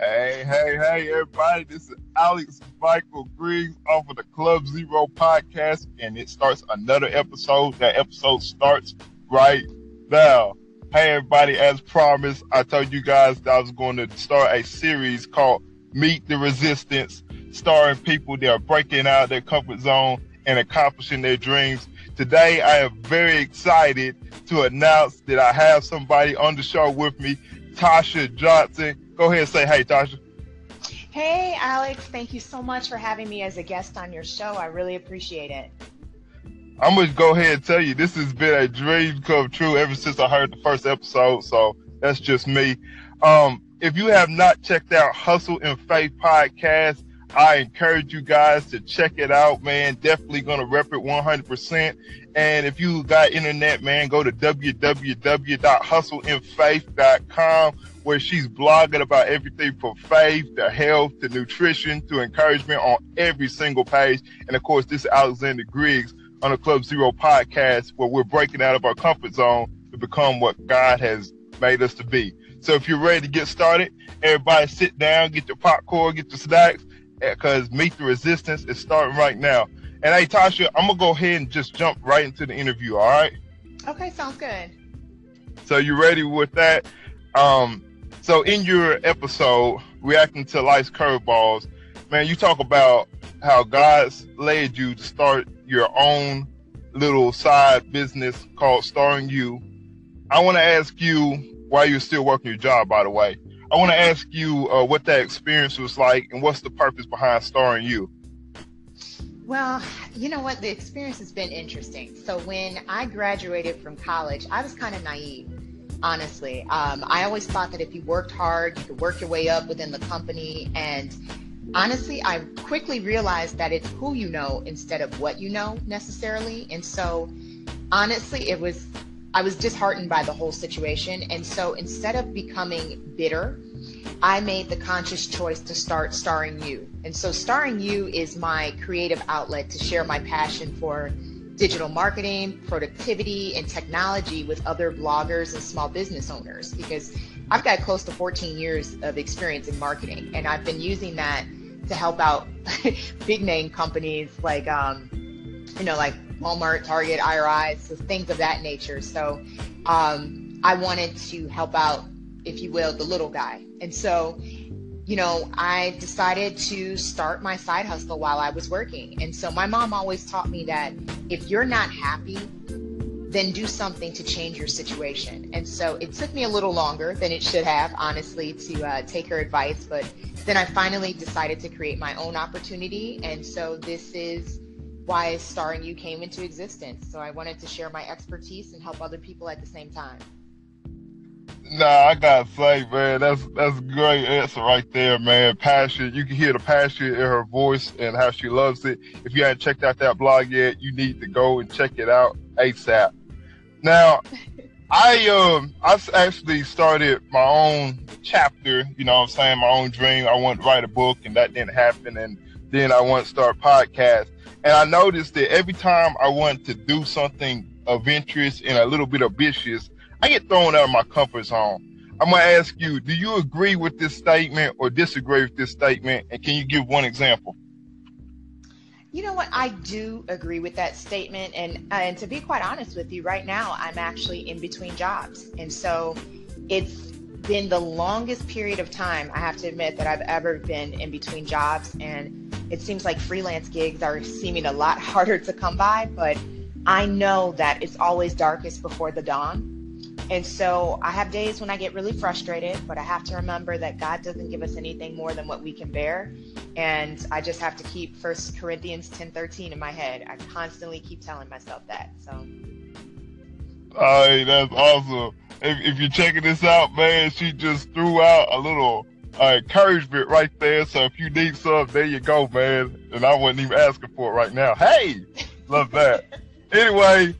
Hey, hey, hey, everybody. This is Alex Michael Griggs off of the Club Zero podcast, and it starts another episode. That episode starts right now. Hey, everybody, as promised, I told you guys that I was going to start a series called Meet the Resistance, starring people that are breaking out of their comfort zone and accomplishing their dreams. Today, I am very excited to announce that I have somebody on the show with me, Tasha Johnson. Go ahead and say hey, Tasha. Hey, Alex. Thank you so much for having me as a guest on your show. I really appreciate it. I'm going to go ahead and tell you this has been a dream come true ever since I heard the first episode. So that's just me. Um, if you have not checked out Hustle and Faith podcast, I encourage you guys to check it out, man. Definitely going to rep it 100%. And if you got internet, man, go to www.hustleandfaith.com where she's blogging about everything from faith to health to nutrition to encouragement on every single page. And of course, this is Alexander Griggs on the Club Zero podcast where we're breaking out of our comfort zone to become what God has made us to be. So if you're ready to get started, everybody sit down, get your popcorn, get your snacks, because Meet the Resistance is starting right now. And hey, Tasha, I'm gonna go ahead and just jump right into the interview. All right? Okay, sounds good. So you ready with that? Um, so in your episode, reacting to life's curveballs, man, you talk about how God's led you to start your own little side business called Starring You. I want to ask you why you're still working your job, by the way. I want to ask you uh, what that experience was like and what's the purpose behind starring you. Well, you know what? The experience has been interesting. So when I graduated from college, I was kind of naive, honestly. Um, I always thought that if you worked hard, you could work your way up within the company. And honestly, I quickly realized that it's who you know instead of what you know necessarily. And so honestly, it was I was disheartened by the whole situation. And so instead of becoming bitter, I made the conscious choice to start Starring You. And so Starring You is my creative outlet to share my passion for digital marketing, productivity, and technology with other bloggers and small business owners because I've got close to 14 years of experience in marketing and I've been using that to help out big name companies like um, you know like Walmart, Target, IRI, so things of that nature. So um, I wanted to help out, if you will, the little guy. And so, you know, I decided to start my side hustle while I was working. And so my mom always taught me that if you're not happy, then do something to change your situation. And so it took me a little longer than it should have, honestly, to uh, take her advice. But then I finally decided to create my own opportunity. And so this is why Starring You came into existence. So I wanted to share my expertise and help other people at the same time. Nah, I gotta say, man, that's that's a great answer right there, man. Passion. You can hear the passion in her voice and how she loves it. If you haven't checked out that blog yet, you need to go and check it out ASAP. Now, I um I actually started my own chapter, you know what I'm saying, my own dream. I wanted to write a book and that didn't happen and then I want to start podcast. And I noticed that every time I want to do something of interest and a little bit ambitious, I get thrown out of my comfort zone. I'm gonna ask you, do you agree with this statement or disagree with this statement? And can you give one example? You know what? I do agree with that statement, and uh, and to be quite honest with you, right now I'm actually in between jobs, and so it's been the longest period of time I have to admit that I've ever been in between jobs, and it seems like freelance gigs are seeming a lot harder to come by, but I know that it's always darkest before the dawn. And so I have days when I get really frustrated, but I have to remember that God doesn't give us anything more than what we can bear. And I just have to keep First Corinthians 10 13 in my head. I constantly keep telling myself that. So. Hey, that's awesome. If, if you're checking this out, man, she just threw out a little uh, encouragement right there. So if you need some, there you go, man. And I wasn't even asking for it right now. Hey, love that. anyway,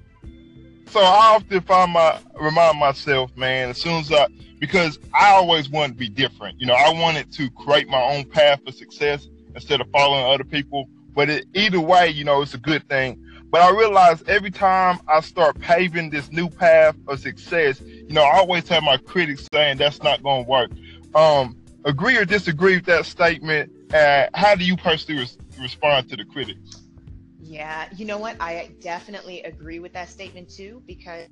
so I often find my remind myself, man, as soon as I because I always wanted to be different. You know, I wanted to create my own path of success instead of following other people. But it, either way, you know, it's a good thing. But I realize every time I start paving this new path of success, you know, I always have my critics saying that's not going to work. Um, agree or disagree with that statement? Uh, how do you personally res- respond to the critics? Yeah, you know what? I definitely agree with that statement too because